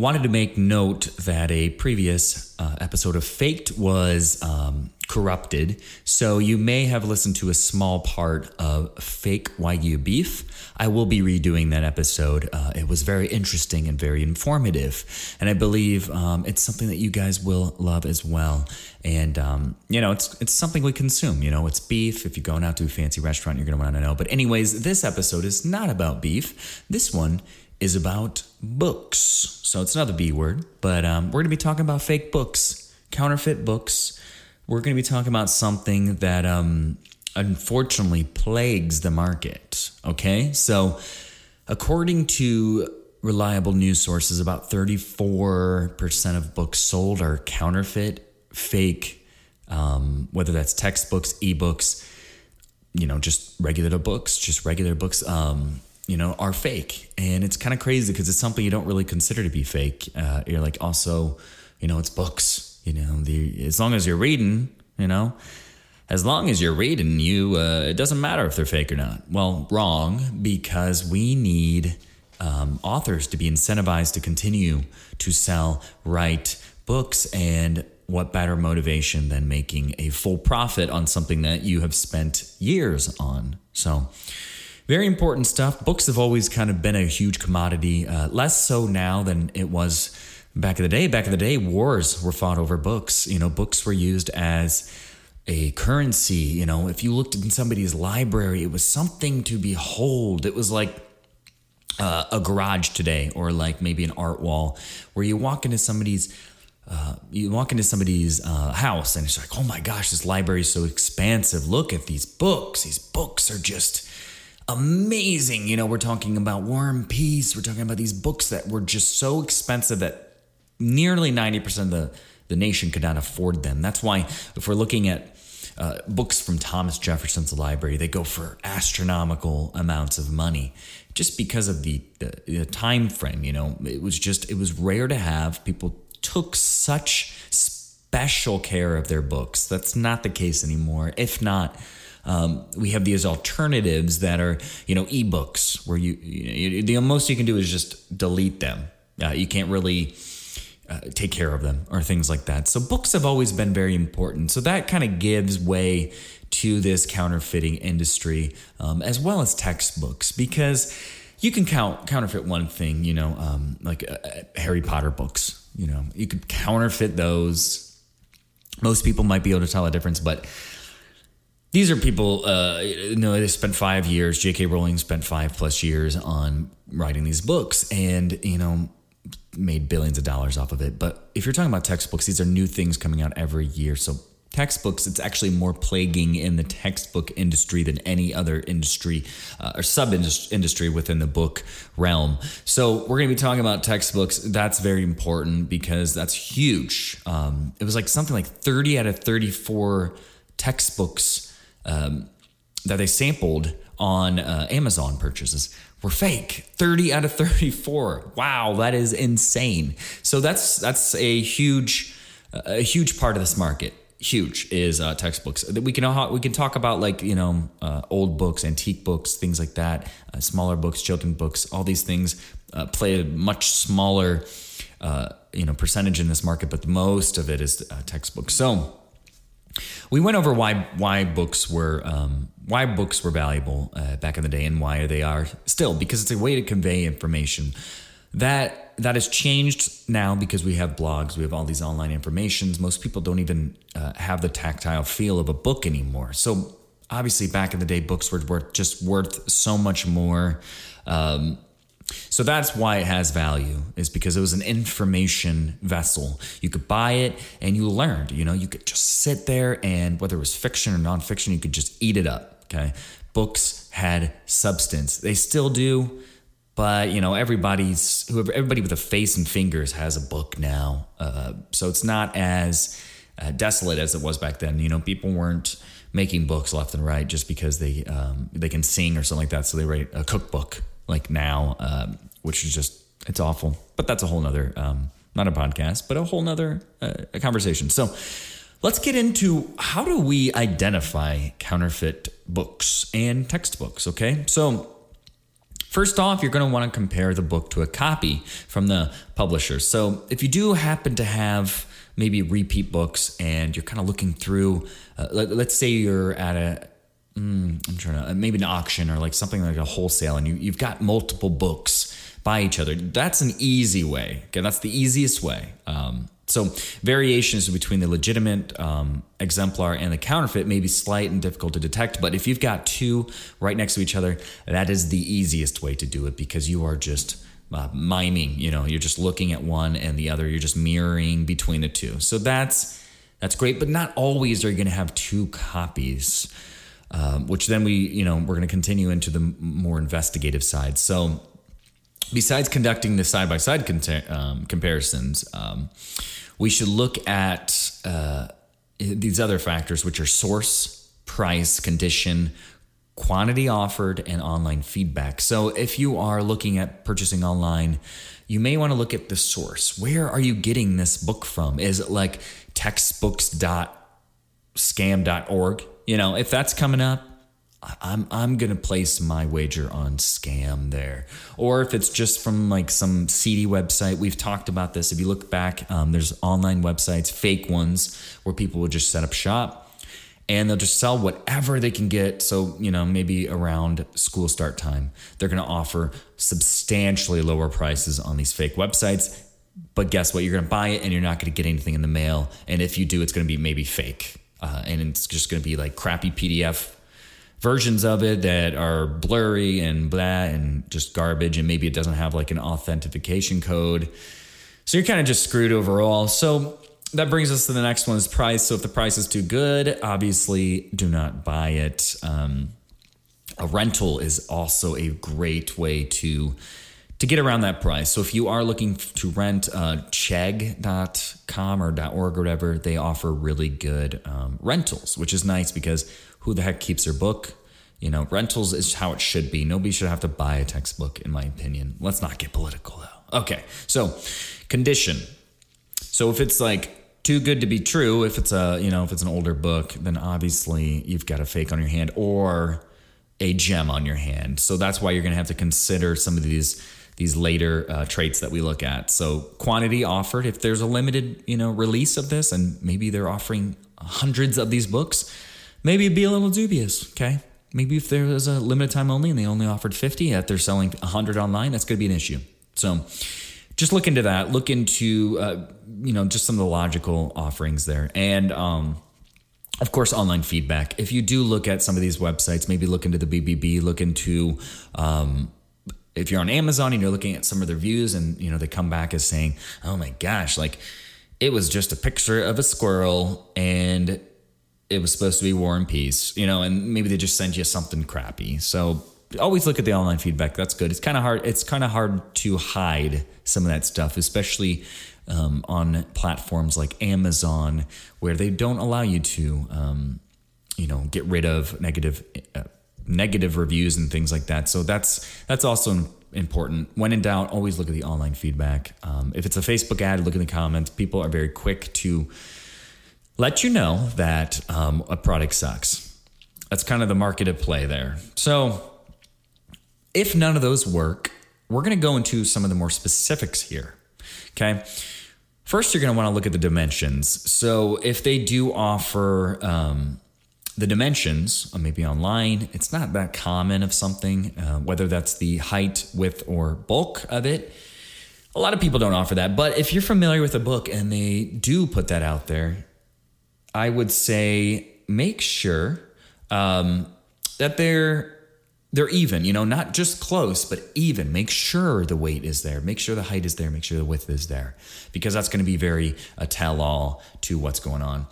Wanted to make note that a previous uh, episode of Faked was um, corrupted, so you may have listened to a small part of fake Wagyu beef. I will be redoing that episode. Uh, it was very interesting and very informative, and I believe um, it's something that you guys will love as well. And um, you know, it's it's something we consume. You know, it's beef. If you're going out to a fancy restaurant, you're going to want to know. But anyways, this episode is not about beef. This one is about books. So it's another B word, but um, we're going to be talking about fake books, counterfeit books. We're going to be talking about something that um, unfortunately plagues the market. Okay. So, according to reliable news sources, about 34% of books sold are counterfeit, fake, um, whether that's textbooks, ebooks, you know, just regular books, just regular books. Um, you know, are fake. And it's kind of crazy because it's something you don't really consider to be fake. Uh, you're like, also, you know, it's books, you know, the, as long as you're reading, you know, as long as you're reading, you, uh, it doesn't matter if they're fake or not. Well, wrong, because we need um, authors to be incentivized to continue to sell, write books. And what better motivation than making a full profit on something that you have spent years on? So, very important stuff. Books have always kind of been a huge commodity, uh, less so now than it was back in the day. Back in the day, wars were fought over books. You know, books were used as a currency. You know, if you looked in somebody's library, it was something to behold. It was like uh, a garage today, or like maybe an art wall, where you walk into somebody's uh, you walk into somebody's uh, house and it's like, oh my gosh, this library is so expansive. Look at these books. These books are just amazing. You know, we're talking about War and Peace. We're talking about these books that were just so expensive that nearly 90% of the, the nation could not afford them. That's why, if we're looking at uh, books from Thomas Jefferson's library, they go for astronomical amounts of money just because of the, the, the time frame. You know, it was just, it was rare to have. People took such special care of their books. That's not the case anymore. If not, um, we have these alternatives that are, you know, ebooks where you, you the most you can do is just delete them. Uh, you can't really uh, take care of them or things like that. So books have always been very important. So that kind of gives way to this counterfeiting industry um, as well as textbooks because you can count counterfeit one thing, you know, um, like uh, uh Harry Potter books. You know, you could counterfeit those. Most people might be able to tell a difference, but these are people, uh, you know, they spent five years. J.K. Rowling spent five plus years on writing these books, and you know, made billions of dollars off of it. But if you're talking about textbooks, these are new things coming out every year. So textbooks, it's actually more plaguing in the textbook industry than any other industry uh, or sub industry within the book realm. So we're going to be talking about textbooks. That's very important because that's huge. Um, it was like something like 30 out of 34 textbooks um, that they sampled on uh, Amazon purchases were fake. 30 out of 34. Wow, that is insane. So that's that's a huge a huge part of this market. Huge is uh, textbooks. We can we can talk about like you know uh, old books, antique books, things like that. Uh, smaller books, children books, all these things uh, play a much smaller uh, you know percentage in this market, but most of it is uh, textbooks. So we went over why why books were um, why books were valuable uh, back in the day and why they are still because it's a way to convey information that that has changed now because we have blogs we have all these online informations. Most people don't even uh, have the tactile feel of a book anymore. So obviously back in the day books were worth just worth so much more. Um, so that's why it has value, is because it was an information vessel. You could buy it and you learned, you know, you could just sit there and whether it was fiction or nonfiction, you could just eat it up. Okay. Books had substance. They still do, but you know, everybody's whoever everybody with a face and fingers has a book now. Uh, so it's not as uh, desolate as it was back then. You know, people weren't making books left and right just because they um, they can sing or something like that. So they write a cookbook like now, um, which is just it's awful. But that's a whole nother um, not a podcast, but a whole nother uh, conversation. So let's get into how do we identify counterfeit books and textbooks. Okay, so. First off, you're going to want to compare the book to a copy from the publisher. So, if you do happen to have maybe repeat books and you're kind of looking through, uh, let, us say you're at a, mm, I'm trying to, uh, maybe an auction or like something like a wholesale and you, you've got multiple books by each other. That's an easy way. Okay, that's the easiest way. Um, so variations between the legitimate um, exemplar and the counterfeit may be slight and difficult to detect, but if you've got two right next to each other, that is the easiest way to do it because you are just uh, miming. You know, you're just looking at one and the other. You're just mirroring between the two. So that's that's great, but not always are you going to have two copies. Um, which then we, you know, we're going to continue into the more investigative side. So besides conducting the side by side comparisons, um, we should look at uh, these other factors, which are source, price, condition, quantity offered, and online feedback. So if you are looking at purchasing online, you may want to look at the source. Where are you getting this book from? Is it like textbooks.scam.org? You know, if that's coming up, I'm I'm gonna place my wager on scam there, or if it's just from like some seedy website. We've talked about this. If you look back, um, there's online websites, fake ones, where people will just set up shop, and they'll just sell whatever they can get. So you know, maybe around school start time, they're gonna offer substantially lower prices on these fake websites. But guess what? You're gonna buy it, and you're not gonna get anything in the mail. And if you do, it's gonna be maybe fake, uh, and it's just gonna be like crappy PDF versions of it that are blurry and blah and just garbage and maybe it doesn't have like an authentication code. So you're kind of just screwed overall. So that brings us to the next one is price. So if the price is too good obviously do not buy it. Um, a rental is also a great way to to get around that price. So if you are looking to rent uh, chegg.com or .org or whatever, they offer really good um, rentals, which is nice because who the heck keeps their book? You know, rentals is how it should be. Nobody should have to buy a textbook, in my opinion. Let's not get political though. Okay, so condition. So if it's like too good to be true, if it's a you know if it's an older book, then obviously you've got a fake on your hand or a gem on your hand. So that's why you're going to have to consider some of these these later uh, traits that we look at. So quantity offered. If there's a limited you know release of this, and maybe they're offering hundreds of these books maybe be a little dubious. Okay. Maybe if there was a limited time only and they only offered 50, yet they're selling 100 online, that's going to be an issue. So just look into that. Look into, uh, you know, just some of the logical offerings there. And, um, of course, online feedback. If you do look at some of these websites, maybe look into the BBB, look into, um, if you're on Amazon and you're looking at some of the reviews and, you know, they come back as saying, oh my gosh, like it was just a picture of a squirrel and it was supposed to be War and Peace, you know, and maybe they just send you something crappy. So always look at the online feedback. That's good. It's kind of hard. It's kind of hard to hide some of that stuff, especially um, on platforms like Amazon, where they don't allow you to, um, you know, get rid of negative uh, negative reviews and things like that. So that's that's also important. When in doubt, always look at the online feedback. Um, if it's a Facebook ad, look in the comments. People are very quick to let you know that um, a product sucks. That's kind of the market at play there. So, if none of those work, we're going to go into some of the more specifics here. Okay. First, you're going to want to look at the dimensions. So, if they do offer um, the dimensions, uh, maybe online, it's not that common of something, uh, whether that's the height, width, or bulk of it. A lot of people don't offer that. But if you're familiar with a book and they do put that out there, I would say make sure um, that they're they're even, you know, not just close, but even. Make sure the weight is there. Make sure the height is there. Make sure the width is there, because that's going to be very a tell all to what's going on.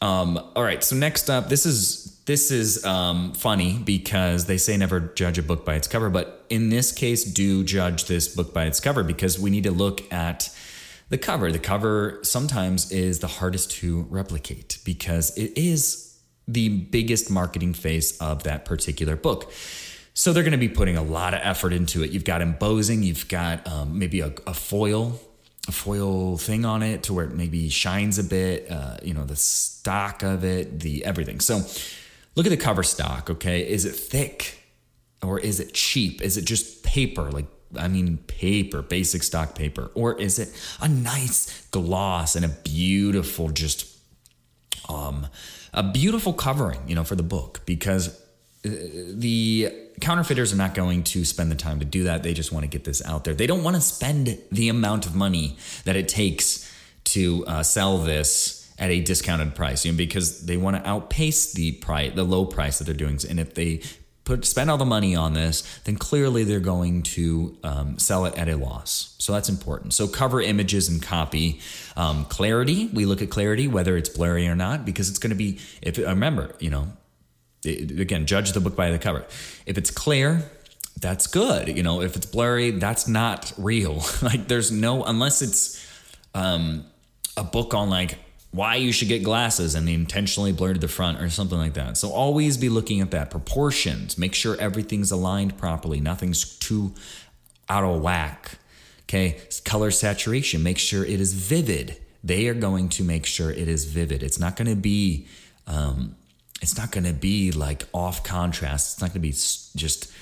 Um, all right, so next up, this is this is um, funny because they say never judge a book by its cover, but in this case, do judge this book by its cover because we need to look at the cover. The cover sometimes is the hardest to replicate because it is the biggest marketing face of that particular book. So they're going to be putting a lot of effort into it. You've got embossing, you've got um, maybe a, a, foil, foil thing on it to where it maybe shines a bit. Uh, you know, the stock of it, the everything. So look at the cover stock. Okay, is it thick or is it cheap? Is it just paper like I mean, paper, basic stock paper, or is it a nice gloss and a beautiful, just um, a beautiful covering, you know, for the book? Because uh, the counterfeiters are not going to spend the time to do that. They just want to get this out there. They don't want to spend the amount of money that it takes to uh, sell this at a discounted price, you know, because they want to outpace the price, the low price that they're doing. And if they put spend all the money on this, then clearly they're going to um, sell it at a loss. So that's important. So cover images and copy. Um, clarity, we look at clarity, whether it's blurry or not, because it's going to be. If remember, you know, it, again, judge the book by the cover. If it's clear, that's good. You know, if it's blurry, that's not real. like there's no unless it's um, a book on like why you should get glasses and they intentionally blurred the front or something like that. So always be looking at that. Proportions, make sure everything's aligned properly, nothing's too out of whack. Okay, color saturation, make sure it is vivid. They are going to make sure it is vivid. It's not going to be, um, it's not going to be like off contrast. It's not going to be just,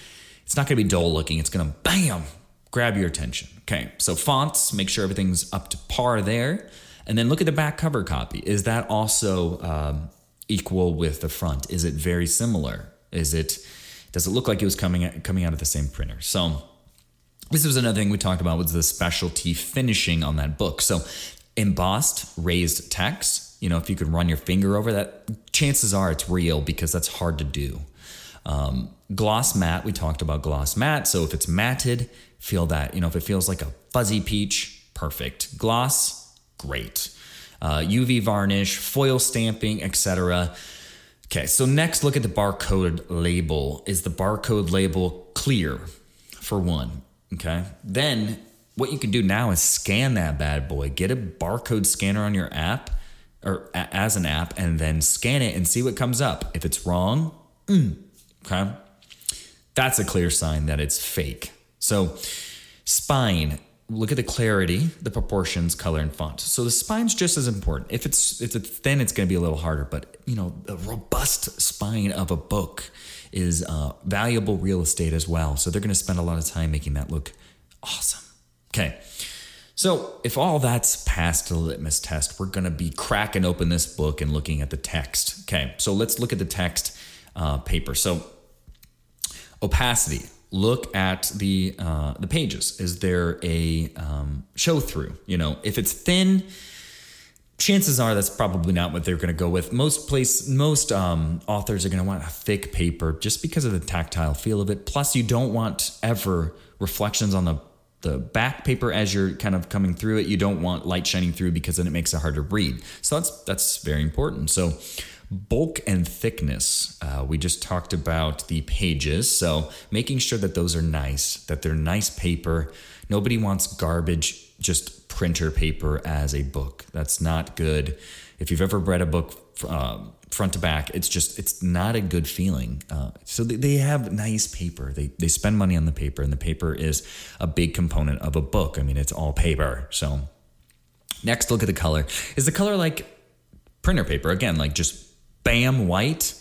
it's not going to be dull looking. It's going to bam, grab your attention. Okay, so fonts, make sure everything's up to par there. And then look at the back cover copy. Is that also um, equal with the front? Is it very similar? Is it does it look like it was coming coming out of the same printer? So this was another thing we talked about was the specialty finishing on that book. So embossed raised text. You know, if you could run your finger over that, chances are it's real because that's hard to do. Um, gloss matte, we talked about gloss matte. So if it's matted, feel that. You know, if it feels like a fuzzy peach, perfect. Gloss, great. Uh, UV varnish, foil stamping, etc. Okay, so next look at the barcode label. Is the barcode label clear for one? Okay, then what you can do now is scan that bad boy, get a barcode scanner on your app or a- as an app, and then scan it and see what comes up. If it's wrong, mm, okay, that's a clear sign that it's fake. So, spine, look at the clarity, the proportions, color, and font. So the spine's just as important. If it's if it's thin, it's going to be a little harder. But you know, the robust spine of a book is uh, valuable real estate as well. So they're going to spend a lot of time making that look awesome. Okay. So, if all that's passed the litmus test, we're going to be cracking open this book and looking at the text. Okay, so let's look at the text uh, paper. So, opacity look at the uh, the pages. Is there a um, show through? You know, if it's thin, chances are that's probably not what they're going to go with. Most place, most um, authors are going to want a thick paper just because of the tactile feel of it. Plus, you don't want ever reflections on the the back paper as you're kind of coming through it. You don't want light shining through because then it makes it hard to read. So that's that's very important. So Bulk and thickness. Uh, we just talked about the pages. So making sure that those are nice, that they're nice paper. Nobody wants garbage, just printer paper as a book. That's not good. If you've ever read a book uh, front to back, it's just, it's not a good feeling. Uh, so they, they have nice paper. They, they spend money on the paper, and the paper is a big component of a book. I mean, it's all paper. So next, look at the color. Is the color like printer paper? Again, like just bam white,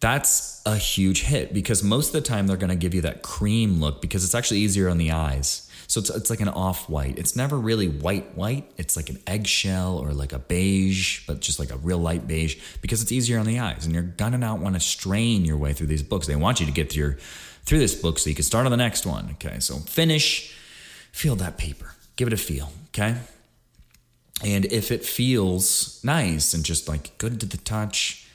that's a huge hit because most of the time they're going to give you that cream look because it's actually easier on the eyes. So it's, it's like an off white. It's never really white white. It's like an eggshell or like a beige, but just like a real light beige because it's easier on the eyes. And you're gonna not want to strain your way through these books. They want you to get through through this book so you can start on the next one. Okay, so finish, feel that paper, give it a feel. Okay, and if it feels nice and just like good to the touch,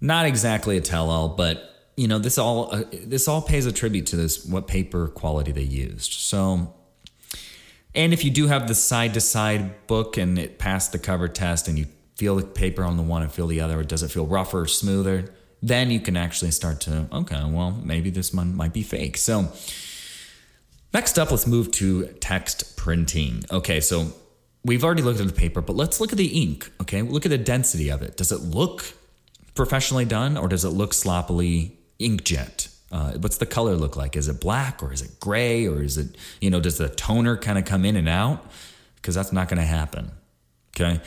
not exactly a tell-all, but you know this all uh, this all pays a tribute to this what paper quality they used. So, and if you do have the side-to-side book and it passed the cover test, and you feel the paper on the one and feel the other, does it feel rougher or smoother? Then you can actually start to okay, well maybe this one might be fake. So. Next up, let's move to text printing. Okay, so we've already looked at the paper, but let's look at the ink. Okay, look at the density of it. Does it look professionally done, or does it look sloppily inkjet? Uh, what's the color look like? Is it black or is it gray or is it you know does the toner kind of come in and out? Because that's not going to happen. Okay,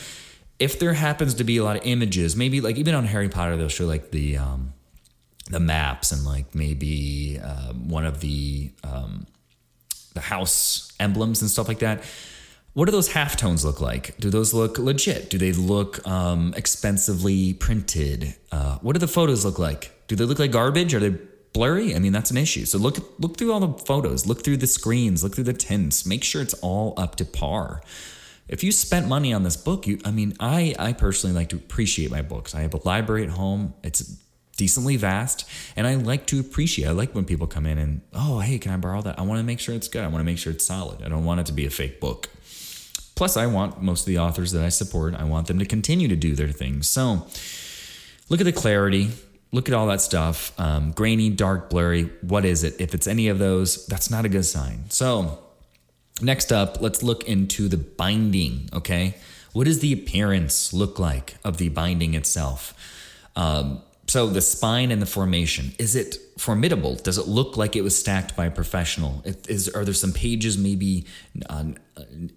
if there happens to be a lot of images, maybe like even on Harry Potter, they'll show like the um, the maps and like maybe uh, one of the um, the house emblems and stuff like that. What do those halftones look like? Do those look legit? Do they look um, expensively printed? Uh, what do the photos look like? Do they look like garbage? Are they blurry? I mean, that's an issue. So look look through all the photos, look through the screens, look through the tints, make sure it's all up to par. If you spent money on this book, you I mean, I I personally like to appreciate my books. I have a library at home. It's decently vast and I like to appreciate. I like when people come in and, "Oh, hey, can I borrow that?" I want to make sure it's good. I want to make sure it's solid. I don't want it to be a fake book. Plus, I want most of the authors that I support, I want them to continue to do their things. So, look at the clarity, look at all that stuff. Um, grainy, dark, blurry. What is it? If it's any of those, that's not a good sign. So, next up, let's look into the binding. Okay. What does the appearance look like of the binding itself? Um, so the spine and the formation is it formidable? Does it look like it was stacked by a professional? Is are there some pages maybe uh,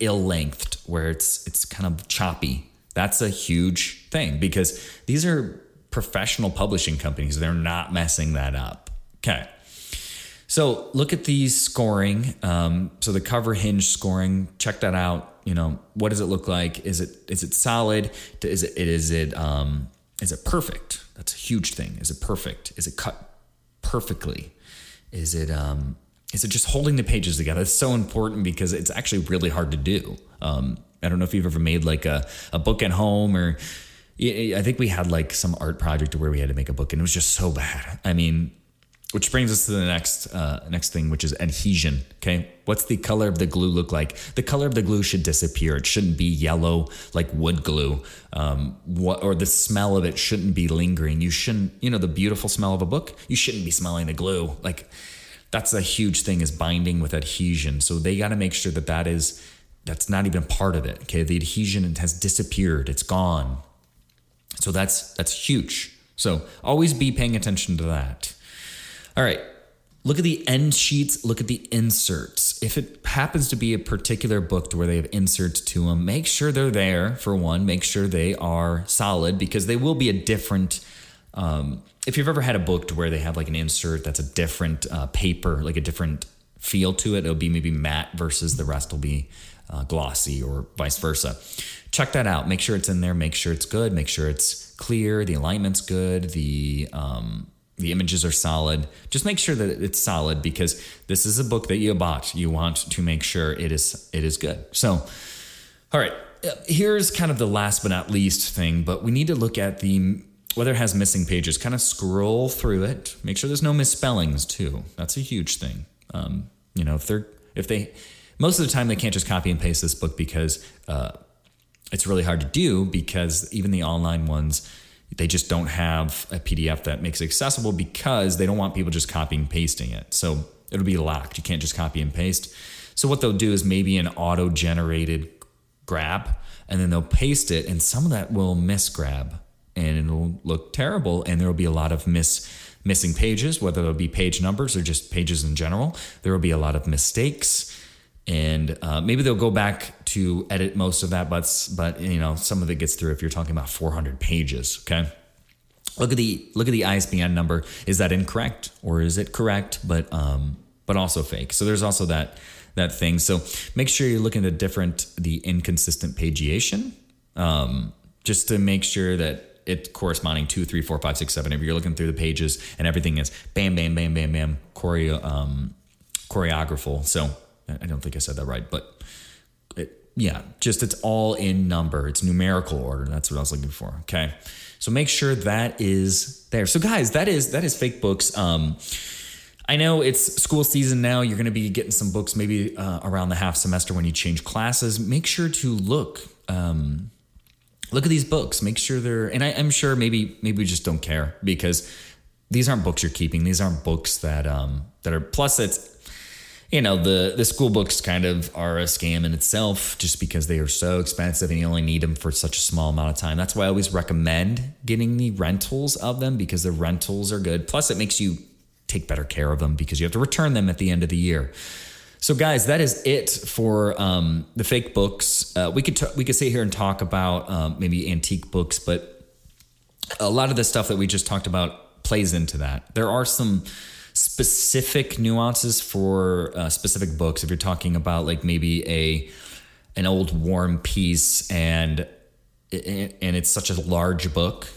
ill lengthed where it's it's kind of choppy? That's a huge thing because these are professional publishing companies. They're not messing that up. Okay. So look at the scoring. Um, so the cover hinge scoring, check that out. You know, what does it look like? Is it is it solid? Is it is it um, is it perfect? That's a huge thing. Is it perfect? Is it cut perfectly? Is it um, is it just holding the pages together? It's so important because it's actually really hard to do. Um, I don't know if you've ever made like a, a book at home or I think we had like some art project where we had to make a book and it was just so bad. I mean, which brings us to the next uh, next thing, which is adhesion. Okay, what's the color of the glue look like? The color of the glue should disappear. It shouldn't be yellow like wood glue. Um, what or the smell of it shouldn't be lingering. You shouldn't, you know, the beautiful smell of a book. You shouldn't be smelling the glue. Like that's a huge thing is binding with adhesion. So they got to make sure that that is that's not even part of it. Okay, the adhesion has disappeared. It's gone. So that's that's huge. So always be paying attention to that. All right. Look at the end sheets, look at the inserts. If it happens to be a particular book to where they have inserts to them, make sure they're there for one, make sure they are solid because they will be a different um, if you've ever had a book to where they have like an insert that's a different uh, paper, like a different feel to it, it'll be maybe matte versus the rest will be uh, glossy or vice versa. Check that out. Make sure it's in there. Make sure it's good. Make sure it's clear. The alignment's good. The um, the images are solid. Just make sure that it's solid because this is a book that you bought. You want to make sure it is it is good. So, all right, here's kind of the last but not least thing, but we need to look at the whether it has missing pages. Kind of scroll through it. Make sure there's no misspellings too. That's a huge thing. Um, you know, if they're if they most of the time they can't just copy and paste this book because uh, it's really hard to do because even the online ones they just don't have a PDF that makes it accessible because they don't want people just copying and pasting it. So it'll be locked. You can't just copy and paste. So what they'll do is maybe an auto generated grab and then they'll paste it and some of that will misgrab and it'll look terrible and there will be a lot of miss missing pages whether it'll be page numbers or just pages in general there will be a lot of mistakes and uh, maybe they'll go back to edit most of that but but you know some of it gets through if you're talking about 400 pages okay look at the look at the ISBN number is that incorrect or is it correct but um but also fake so there's also that that thing so make sure you're looking at different the inconsistent pagiation um just to make sure that it's corresponding two, three, four, five, six, seven. If you're looking through the pages and everything is bam, bam, bam, bam, bam, choreo, um, choreographical. So I don't think I said that right, but it, yeah, just it's all in number. It's numerical order. That's what I was looking for. Okay. So make sure that is there. So guys, that is that is fake books. Um, I know it's school season now. You're going to be getting some books maybe uh, around the half semester when you change classes. Make sure to look. Um, look at these books. Make sure they're. And I, am sure maybe maybe we just don't care because these aren't books you're keeping. These aren't books that um, that are. Plus, it's you know the the school books kind of are a scam in itself just because they are so expensive and you only need them for such a small amount of time. That's why i always recommend getting the rentals of them because the rentals are good. Plus it makes you take better care of them because you have to return them at the end of the year. So guys that is it for um, the fake books. Uh, we could t- we could sit here and talk about um, maybe antique books but a lot of the stuff that we just talked about plays into that. There are some specific nuances for uh, specific books. If you're talking about like maybe a an old War and Peace and and it's such a large book,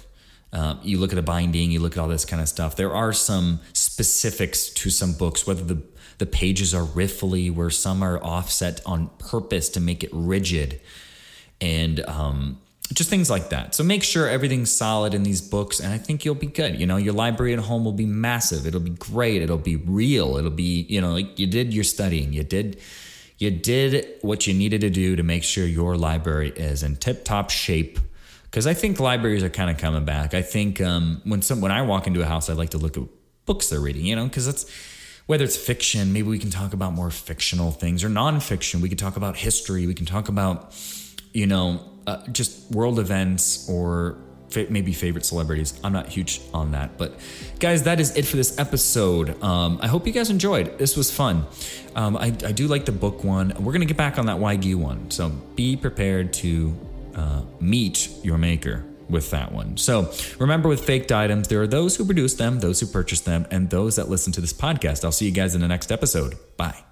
uh, you look at the binding, you look at all this kind of stuff. There are some specifics to some books, whether the the pages are riffly, where some are offset on purpose to make it rigid, and um, just things like that. So make sure everything's solid in these books, and I think you'll be good. You know, your library at home will be massive. It'll be great. It'll be real. It'll be, you know, like you did your studying. You did you did what you needed to do to make sure your library is in tip top shape. Because I think libraries are kind of coming back. I think um, when some when I walk into a house, I like to look at books they're reading. You know, because that's whether it's fiction, maybe we can talk about more fictional things or nonfiction. We can talk about history. We can talk about, you know, uh, just world events or fa- maybe favorite celebrities. I'm not huge on that. But guys, that is it for this episode. Um, I hope you guys enjoyed. This was fun. Um, I, I, do like the book one. We're going to get back on that Wagyu one. So be prepared to uh, meet your maker with that one. So remember with faked items, there are those who produce them, those who purchase them, and those that listen to this podcast. I'll see you guys in the next episode. Bye.